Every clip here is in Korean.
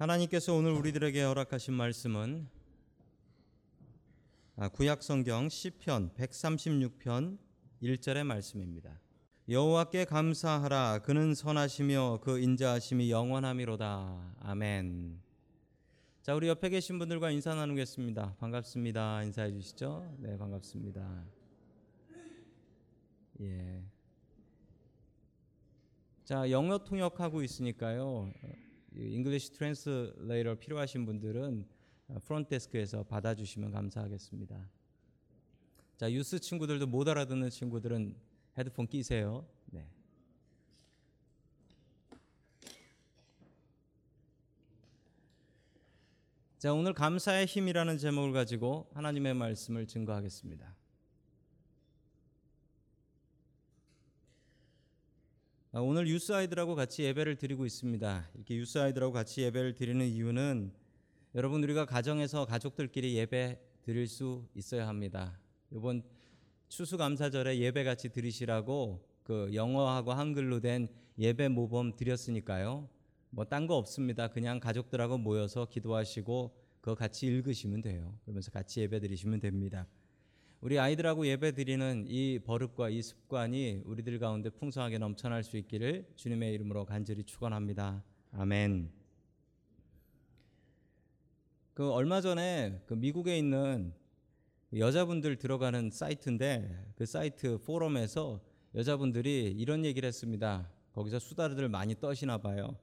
하나님께서 오늘 우리들에게 허락하신 말씀은 아, 구약 성경 시편 136편 1절의 말씀입니다. 여호와께 감사하라 그는 선하시며 그 인자하심이 영원함이로다. 아멘. 자, 우리 옆에 계신 분들과 인사 나누겠습니다. 반갑습니다. 인사해 주시죠. 네, 반갑습니다. 예. 자, 영어 통역하고 있으니까요. English translator 필요하신 분들은 front desk에서 받아 주시면 감사하겠습니다. 자, 유스 친구들도 못 알아듣는 친구들은 헤드폰 끼세요. 네. 자, 오늘 감사의 힘이라는 제목을 가지고 하나님의 말씀을 증거하겠습니다. 오늘 유스 아이들하고 같이 예배를 드리고 있습니다. 이렇게 유스 아이들하고 같이 예배를 드리는 이유는 여러분 우리가 가정에서 가족들끼리 예배 드릴 수 있어야 합니다. 이번 추수감사절에 예배 같이 드리시라고 그 영어하고 한글로 된 예배 모범 드렸으니까요. 뭐 딴 거 없습니다. 그냥 가족들하고 모여서 기도하시고 그거 같이 읽으시면 돼요. 그러면서 같이 예배 드리시면 됩니다. 우리 아이들하고 예배 드리는 이 버릇과 이 습관이 우리들 가운데 풍성하게 넘쳐날 수 있기를 주님의 이름으로 간절히 축원합니다. 아멘. 그 얼마 전에 그 미국에 있는 여자분들 들어가는 사이트인데 그 사이트 포럼에서 여자분들이 이런 얘기를 했습니다. 거기서 수다들 많이 떠시나 봐요.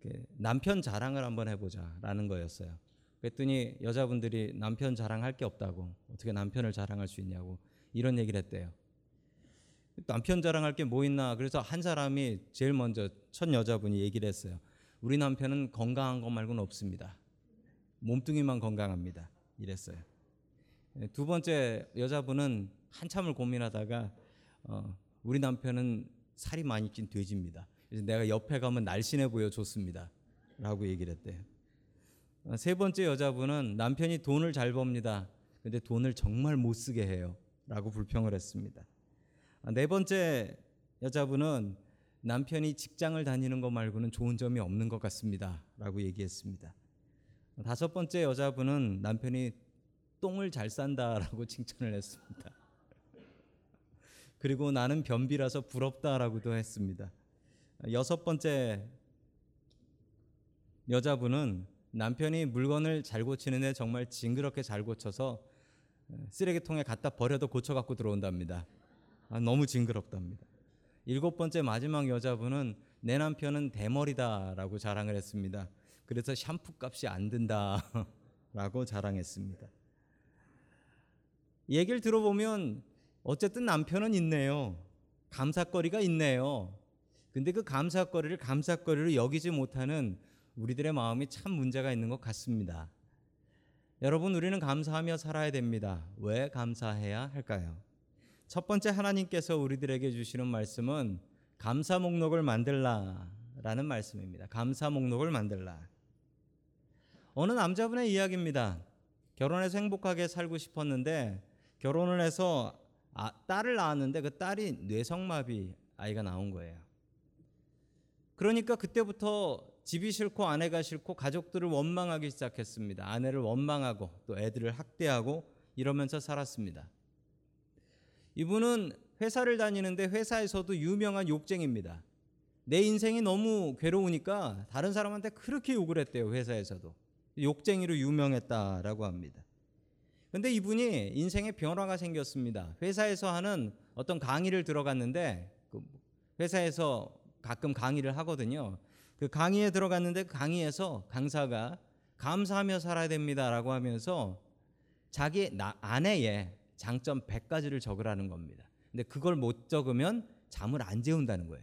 그 남편 자랑을 한번 해보자라는 거였어요. 그랬더니 여자분들이 남편 자랑할 게 없다고 어떻게 남편을 자랑할 수 있냐고 이런 얘기를 했대요. 남편 자랑할 게 뭐 있나 그래서 한 사람이 제일 먼저 첫 여자분이 얘기를 했어요. 우리 남편은 건강한 것 말고는 없습니다. 몸뚱이만 건강합니다. 이랬어요. 두 번째 여자분은 한참을 고민하다가 어, 우리 남편은 살이 많이 찐 돼지입니다. 그래서 내가 옆에 가면 날씬해 보여 좋습니다. 라고 얘기를 했대요. 어, 세 번째 여자분은 남편이 돈을 잘 법니다. 근데 돈을 정말 못 쓰게 해요. 라고 불평을 했습니다. 어, 네 번째 여자분은 남편이 직장을 다니는 것 말고는 좋은 점이 없는 것 같습니다. 라고 얘기했습니다. 어, 다섯 번째 여자분은 남편이 똥을 잘 싼다라고 칭찬을 했습니다. 그리고 나는 변비라서 부럽다라고도 했습니다. 여섯 번째 여자분은 남편이 물건을 잘 고치는데 정말 징그럽게 잘 고쳐서 쓰레기통에 갖다 버려도 고쳐 갖고 들어온답니다. 아, 너무 징그럽답니다. 일곱 번째 마지막 여자분은 내 남편은 대머리다라고 자랑을 했습니다. 그래서 샴푸 값이 안 든다라고 자랑했습니다. 얘기를 들어보면 어쨌든 남편은 있네요. 감사거리가 있네요. 근데 그 감사거리를 감사거리로 여기지 못하는 우리들의 마음이 참 문제가 있는 것 같습니다. 여러분, 우리는 감사하며 살아야 됩니다. 왜 감사해야 할까요? 첫 번째 하나님께서 우리들에게 주시는 말씀은 감사 목록을 만들라 라는 말씀입니다. 감사 목록을 만들라. 어느 남자분의 이야기입니다. 결혼해서 행복하게 살고 싶었는데 결혼을 해서 아, 딸을 낳았는데 그 딸이 뇌성마비 아이가 나온 거예요. 그러니까 그때부터 집이 싫고 아내가 싫고 가족들을 원망하기 시작했습니다. 아내를 원망하고 또 애들을 학대하고 이러면서 살았습니다. 이분은 회사를 다니는데 회사에서도 유명한 욕쟁입니다. 내 인생이 너무 괴로우니까 다른 사람한테 그렇게 욕을 했대요, 회사에서도. 욕쟁이로 유명했다라고 합니다. 근데 이분이 인생에 변화가 생겼습니다. 회사에서 하는 어떤 강의를 들어갔는데 그 회사에서 가끔 강의를 하거든요. 그 강의에 들어갔는데 그 강의에서 강사가 감사하며 살아야 됩니다라고 하면서 자기 아내의 장점 100가지를 적으라는 겁니다. 근데 그걸 못 적으면 잠을 안 재운다는 거예요.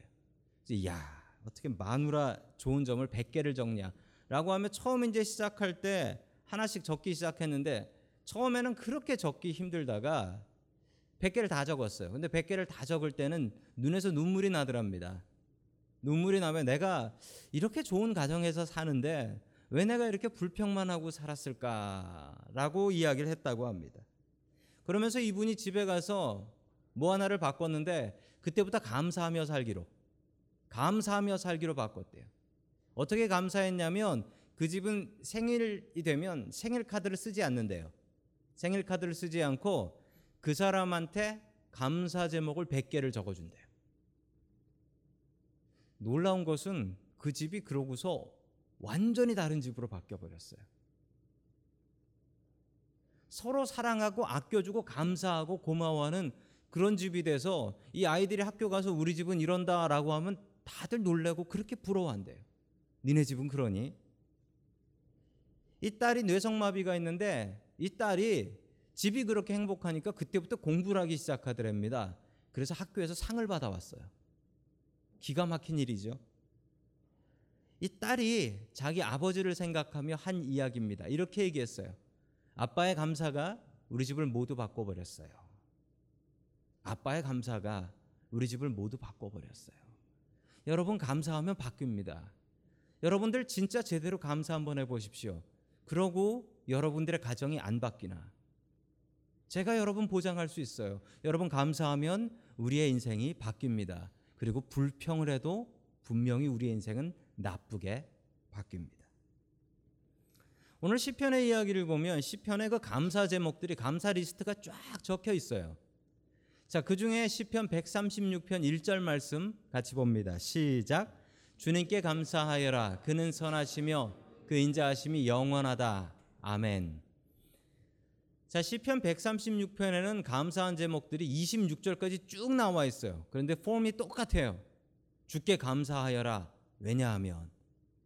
야, 어떻게 마누라 좋은 점을 100개를 적냐? 라고 하면 처음 이제 시작할 때 하나씩 적기 시작했는데 처음에는 그렇게 적기 힘들다가 100개를 다 적었어요. 근데 100개를 다 적을 때는 눈에서 눈물이 나더랍니다. 눈물이 나면 내가 이렇게 좋은 가정에서 사는데 왜 내가 이렇게 불평만 하고 살았을까라고 이야기를 했다고 합니다. 그러면서 이분이 집에 가서 뭐 하나를 바꿨는데 그때부터 감사하며 살기로 감사하며 살기로 바꿨대요. 어떻게 감사했냐면 그 집은 생일이 되면 생일 카드를 쓰지 않는데요. 생일 카드를 쓰지 않고 그 사람한테 감사 제목을 100개를 적어 준대요. 놀라운 것은 그 집이 그러고서 완전히 다른 집으로 바뀌어 버렸어요. 서로 사랑하고 아껴주고 감사하고 고마워하는 그런 집이 돼서 이 아이들이 학교 가서 우리 집은 이런다라고 하면 다들 놀래고 그렇게 부러워한대요. 니네 집은 그러니? 이 딸이 뇌성마비가 있는데 이 딸이 집이 그렇게 행복하니까 그때부터 공부를 하기 시작하더랍니다. 그래서 학교에서 상을 받아왔어요. 기가 막힌 일이죠. 이 딸이 자기 아버지를 생각하며 한 이야기입니다. 이렇게 얘기했어요. 아빠의 감사가 우리 집을 모두 바꿔버렸어요. 아빠의 감사가 우리 집을 모두 바꿔버렸어요. 여러분 감사하면 바뀝니다. 여러분들 진짜 제대로 감사 한번 해보십시오. 그러고 여러분들의 가정이 안 바뀌나? 제가 여러분 보장할 수 있어요. 여러분 감사하면 우리의 인생이 바뀝니다. 그리고 불평을 해도 분명히 우리의 인생은 나쁘게 바뀝니다. 오늘 시편의 이야기를 보면 시편의 그 감사 제목들이 감사 리스트가 쫙 적혀 있어요. 자, 그중에 시편 136편 1절 말씀 같이 봅니다. 시작. 주님께 감사하여라. 그는 선하시며 그 인자하심이 영원하다. 아멘. 자, 시편 136편에는 감사한 제목들이 26절까지 쭉 나와 있어요. 그런데 폼이 똑같아요. 주께 감사하여라. 왜냐하면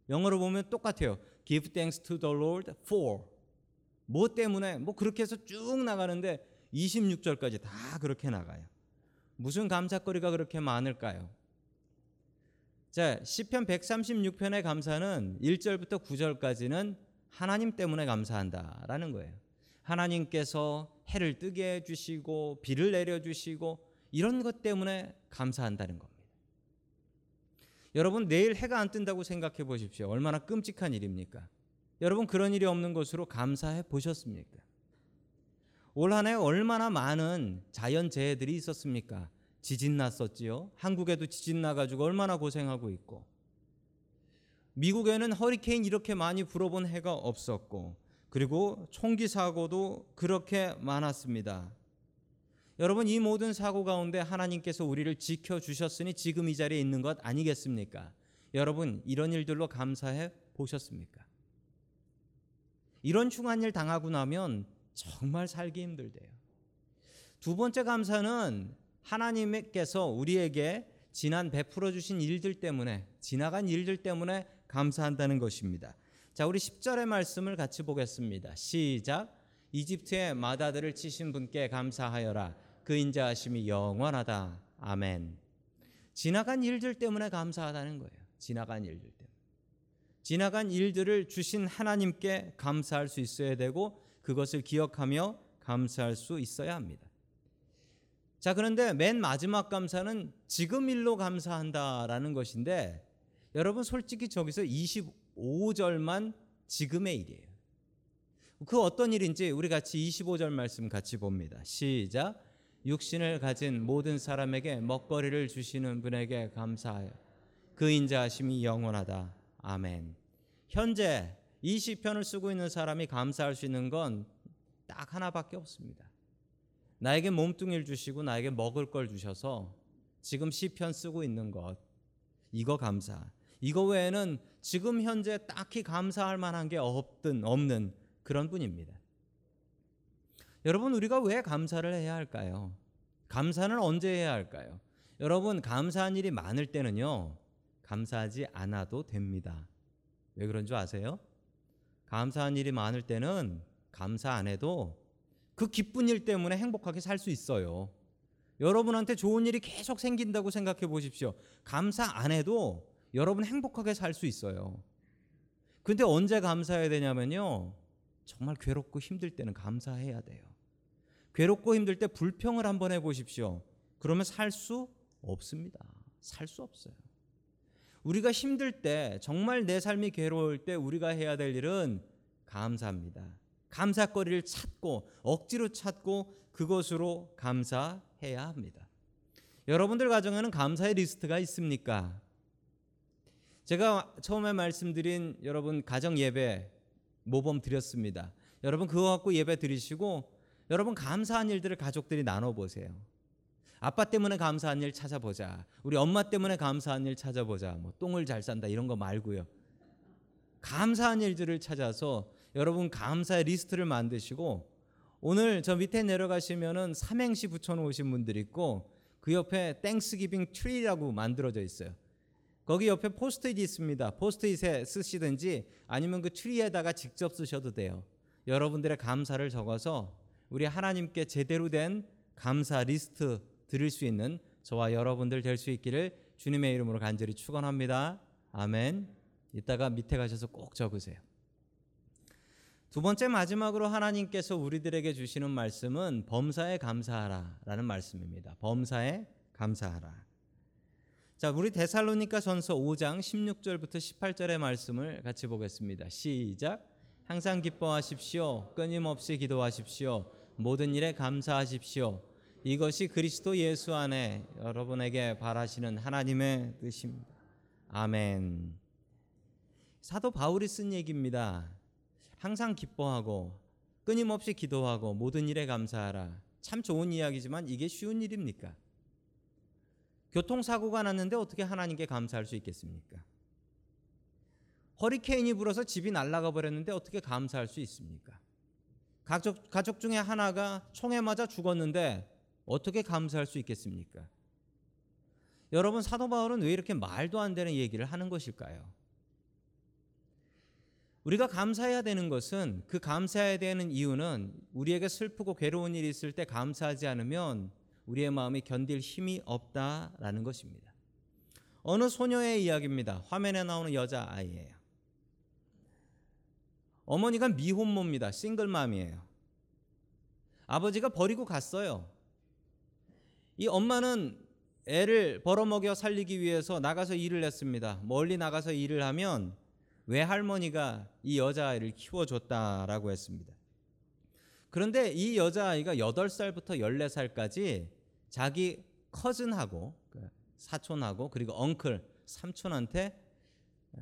영어로 보면 똑같아요. Give thanks to the Lord for 뭐 때문에 뭐 그렇게 해서 쭉 나가는데 26절까지 다 그렇게 나가요. 무슨 감사거리가 그렇게 많을까요? 자, 시편 136편의 감사는 1절부터 9절까지는 하나님 때문에 감사한다라는 거예요. 하나님께서 해를 뜨게 해 주시고 비를 내려 주시고 이런 것 때문에 감사한다는 겁니다. 여러분 내일 해가 안 뜬다고 생각해 보십시오. 얼마나 끔찍한 일입니까? 여러분 그런 일이 없는 것으로 감사해 보셨습니까? 올 한해 얼마나 많은 자연 재해들이 있었습니까? 지진 났었지요. 한국에도 지진 나가지고 얼마나 고생하고 있고. 미국에는 허리케인 이렇게 많이 불어본 해가 없었고, 그리고 총기 사고도 그렇게 많았습니다. 여러분 이 모든 사고 가운데 하나님께서 우리를 지켜 주셨으니 지금 이 자리에 있는 것 아니겠습니까? 여러분 이런 일들로 감사해 보셨습니까? 이런 흉한 일 당하고 나면 정말 살기 힘들대요. 두 번째 감사는 하나님께서 우리에게 지난 베풀어 주신 일들 때문에 지나간 일들 때문에 감사한다는 것입니다. 자, 우리 10절의 말씀을 같이 보겠습니다. 시작. 이집트의 마다들을 치신 분께 감사하여라. 그 인자하심이 영원하다. 아멘. 지나간 일들 때문에 감사하다는 거예요. 지나간 일들 때문에. 지나간 일들을 주신 하나님께 감사할 수 있어야 되고 그것을 기억하며 감사할 수 있어야 합니다. 자, 그런데 맨 마지막 감사는 지금 일로 감사한다라는 것인데 여러분 솔직히 저기서 25절만 지금의 일이에요. 그 어떤 일인지 우리 같이 25절 말씀 같이 봅니다. 시작. 육신을 가진 모든 사람에게 먹거리를 주시는 분에게 감사하여 그 인자하심이 영원하다. 아멘. 현재 이 시편을 쓰고 있는 사람이 감사할 수 있는 건 딱 하나밖에 없습니다. 나에게 몸뚱이를 주시고 나에게 먹을 걸 주셔서 지금 시편 쓰고 있는 것 이거 감사. 이거 외에는 지금 현재 딱히 감사할 만한 게 없든 없는 그런 분입니다. 여러분 우리가 왜 감사를 해야 할까요? 감사는 언제 해야 할까요? 여러분 감사한 일이 많을 때는요. 감사하지 않아도 됩니다. 왜 그런 줄 아세요? 감사한 일이 많을 때는 감사 안 해도 그 기쁜 일 때문에 행복하게 살 수 있어요. 여러분한테 좋은 일이 계속 생긴다고 생각해 보십시오. 감사 안 해도 여러분 행복하게 살 수 있어요. 근데 언제 감사해야 되냐면요. 정말 괴롭고 힘들 때는 감사해야 돼요. 괴롭고 힘들 때 불평을 한번 해 보십시오. 그러면 살 수 없습니다. 살 수 없어요. 우리가 힘들 때 정말 내 삶이 괴로울 때 우리가 해야 될 일은 감사합니다. 감사거리를 찾고 억지로 찾고 그것으로 감사해야 합니다. 여러분들 가정에는 감사의 리스트가 있습니까? 제가 처음에 말씀드린 여러분 가정 예배 모범 드렸습니다. 여러분 그거 갖고 예배 드리시고 여러분 감사한 일들을 가족들이 나눠 보세요. 아빠 때문에 감사한 일 찾아보자. 우리 엄마 때문에 감사한 일 찾아보자. 뭐 똥을 잘 싼다 이런 거 말고요. 감사한 일들을 찾아서 여러분 감사의 리스트를 만드시고 오늘 저 밑에 내려가시면은 삼행시 붙여 놓으신 분들 있고 그 옆에 Thanksgiving tree라고 만들어져 있어요. 거기 옆에 포스트잇이 있습니다. 포스트잇에 쓰시든지 아니면 그 트리에다가 직접 쓰셔도 돼요. 여러분들의 감사를 적어서 우리 하나님께 제대로 된 감사 리스트 드릴 수 있는 저와 여러분들 될 수 있기를 주님의 이름으로 간절히 축원합니다. 아멘. 이따가 밑에 가셔서 꼭 적으세요. 두 번째 마지막으로 하나님께서 우리들에게 주시는 말씀은 범사에 감사하라라는 말씀입니다. 범사에 감사하라. 자, 우리 데살로니가 전서 5장 16절부터 18절의 말씀을 같이 보겠습니다. 시작. 항상 기뻐하십시오. 끊임없이 기도하십시오. 모든 일에 감사하십시오. 이것이 그리스도 예수 안에 여러분에게 바라시는 하나님의 뜻입니다. 아멘. 사도 바울이 쓴 얘기입니다. 항상 기뻐하고 끊임없이 기도하고 모든 일에 감사하라. 참 좋은 이야기지만 이게 쉬운 일입니까? 교통사고가 났는데 어떻게 하나님께 감사할 수 있겠습니까? 허리케인이 불어서 집이 날아가 버렸는데 어떻게 감사할 수 있습니까? 가족, 가족 중에 하나가 총에 맞아 죽었는데 어떻게 감사할 수 있겠습니까? 여러분 사도 바울은 왜 이렇게 말도 안 되는 얘기를 하는 것일까요? 우리가 감사해야 되는 것은 그 감사해야 되는 이유는 우리에게 슬프고 괴로운 일이 있을 때 감사하지 않으면 우리의 마음이 견딜 힘이 없다라는 것입니다. 어느 소녀의 이야기입니다. 화면에 나오는 여자 아이예요. 어머니가 미혼모입니다. 싱글맘이에요. 아버지가 버리고 갔어요. 이 엄마는 애를 벌어먹여 살리기 위해서 나가서 일을 했습니다. 멀리 나가서 일을 하면 외할머니가 이 여자아이를 키워줬다라고 했습니다. 그런데 이 여자아이가 8살부터 14살까지 자기 커즌하고 그 사촌하고 그리고 엉클, 삼촌한테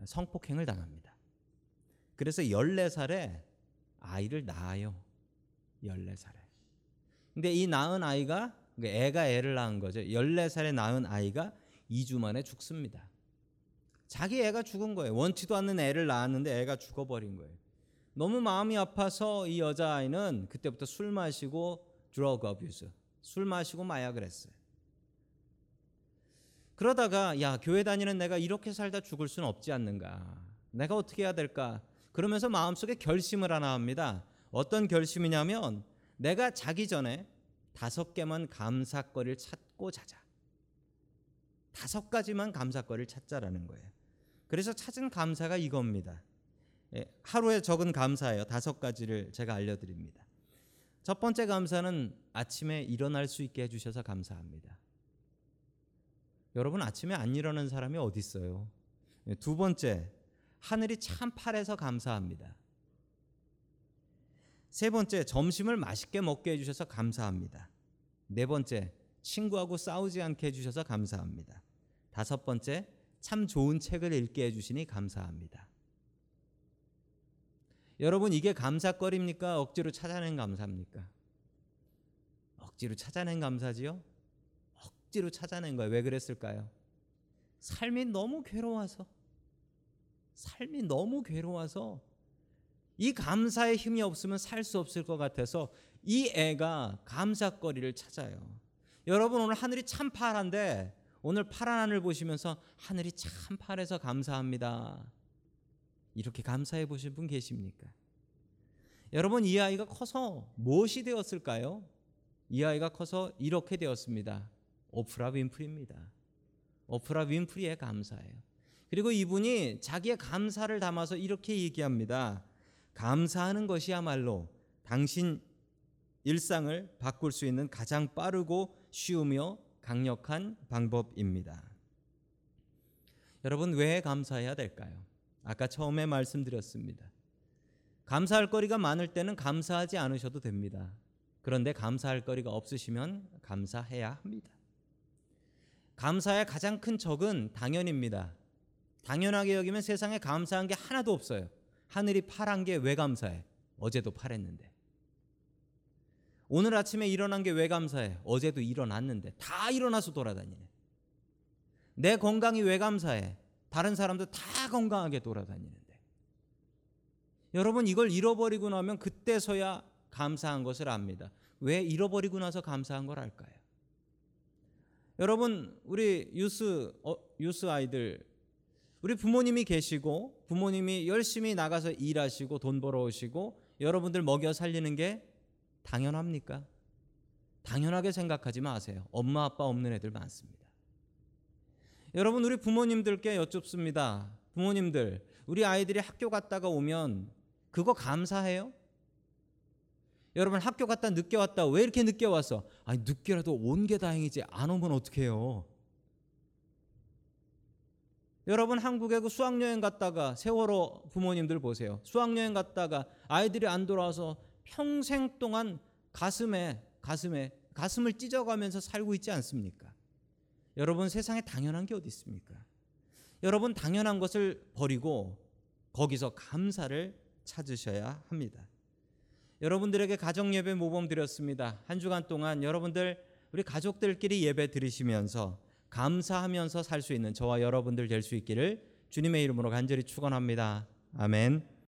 성폭행을 당합니다. 그래서 14살에 아이를 낳아요. 14살에. 근데 이 낳은 아이가 그러니까 애가 애를 낳은 거죠. 14살에 낳은 아이가 2주 만에 죽습니다. 자기 애가 죽은 거예요. 원치도 않는 애를 낳았는데 애가 죽어버린 거예요. 너무 마음이 아파서 이 여자아이는 그때부터 술 마시고 드러그 어뷰스, 술 마시고 마약을 했어요. 그러다가 야 교회 다니는 내가 이렇게 살다 죽을 수는 없지 않는가? 내가 어떻게 해야 될까? 그러면서 마음속에 결심을 하나 합니다. 어떤 결심이냐면 내가 자기 전에 다섯 개만 감사거리를 찾고 자자. 다섯 가지만 감사거리를 찾자라는 거예요. 그래서 찾은 감사가 이겁니다. 예, 하루에 적은 감사예요. 다섯 가지를 제가 알려드립니다. 첫 번째 감사는 아침에 일어날 수 있게 해주셔서 감사합니다. 여러분 아침에 안 일어나는 사람이 어디 있어요? 예, 두 번째 하늘이 참 파래서 감사합니다. 세 번째 점심을 맛있게 먹게 해주셔서 감사합니다. 네 번째 친구하고 싸우지 않게 해주셔서 감사합니다. 다섯 번째 참 좋은 책을 읽게 해주시니 감사합니다. 여러분 이게 감사거리입니까? 억지로 찾아낸 감사입니까? 억지로 찾아낸 감사지요? 억지로 찾아낸 거예요. 왜 그랬을까요? 삶이 너무 괴로워서 삶이 너무 괴로워서 이 감사의 힘이 없으면 살 수 없을 것 같아서 이 애가 감사거리를 찾아요. 여러분 오늘 하늘이 참 파란데 오늘 파란 하늘 보시면서 하늘이 참 파래서 감사합니다. 이렇게 감사해 보신 분 계십니까? 여러분 이 아이가 커서 무엇이 되었을까요? 이 아이가 커서 이렇게 되었습니다. 오프라 윈프리입니다. 오프라 윈프리의 감사예요. 그리고 이분이 자기의 감사를 담아서 이렇게 얘기합니다. 감사하는 것이야말로 당신 일상을 바꿀 수 있는 가장 빠르고 쉬우며 강력한 방법입니다. 여러분 왜 감사해야 될까요? 아까 처음에 말씀드렸습니다. 감사할 거리가 많을 때는 감사하지 않으셔도 됩니다. 그런데 감사할 거리가 없으시면 감사해야 합니다. 감사의 가장 큰 적은 당연입니다. 당연하게 여기면 세상에 감사한 게 하나도 없어요. 하늘이 파란 게 왜 감사해? 어제도 파랬는데. 오늘 아침에 일어난 게 왜 감사해? 어제도 일어났는데. 다 일어나서 돌아다니네. 내 건강이 왜 감사해? 다른 사람도 다 건강하게 돌아다니는데. 여러분 이걸 잃어버리고 나면 그때서야 감사한 것을 압니다. 왜 잃어버리고 나서 감사한 걸 알까요? 여러분 우리 유스 어, 유스 아이들 우리 부모님이 계시고 부모님이 열심히 나가서 일하시고 돈 벌어오시고 여러분들 먹여 살리는 게 당연합니까? 당연하게 생각하지 마세요. 엄마 아빠 없는 애들 많습니다. 여러분 우리 부모님들께 여쭙습니다. 부모님들 우리 아이들이 학교 갔다가 오면 그거 감사해요? 여러분 학교 갔다 늦게 왔다 왜 이렇게 늦게 왔어? 아니 늦게라도 온 게 다행이지 안 오면 어떡해요? 여러분 한국에 그 수학여행 갔다가 세월호 부모님들 보세요. 수학여행 갔다가 아이들이 안 돌아와서 평생 동안 가슴에 가슴에 가슴을 찢어가면서 살고 있지 않습니까? 여러분 세상에 당연한 게 어디 있습니까? 여러분 당연한 것을 버리고 거기서 감사를 찾으셔야 합니다. 여러분들에게 가정 예배 모범 드렸습니다. 한 주간 동안 여러분들 우리 가족들끼리 예배 드리시면서 감사하면서 살 수 있는 저와 여러분들 될 수 있기를 주님의 이름으로 간절히 축원합니다. 아멘.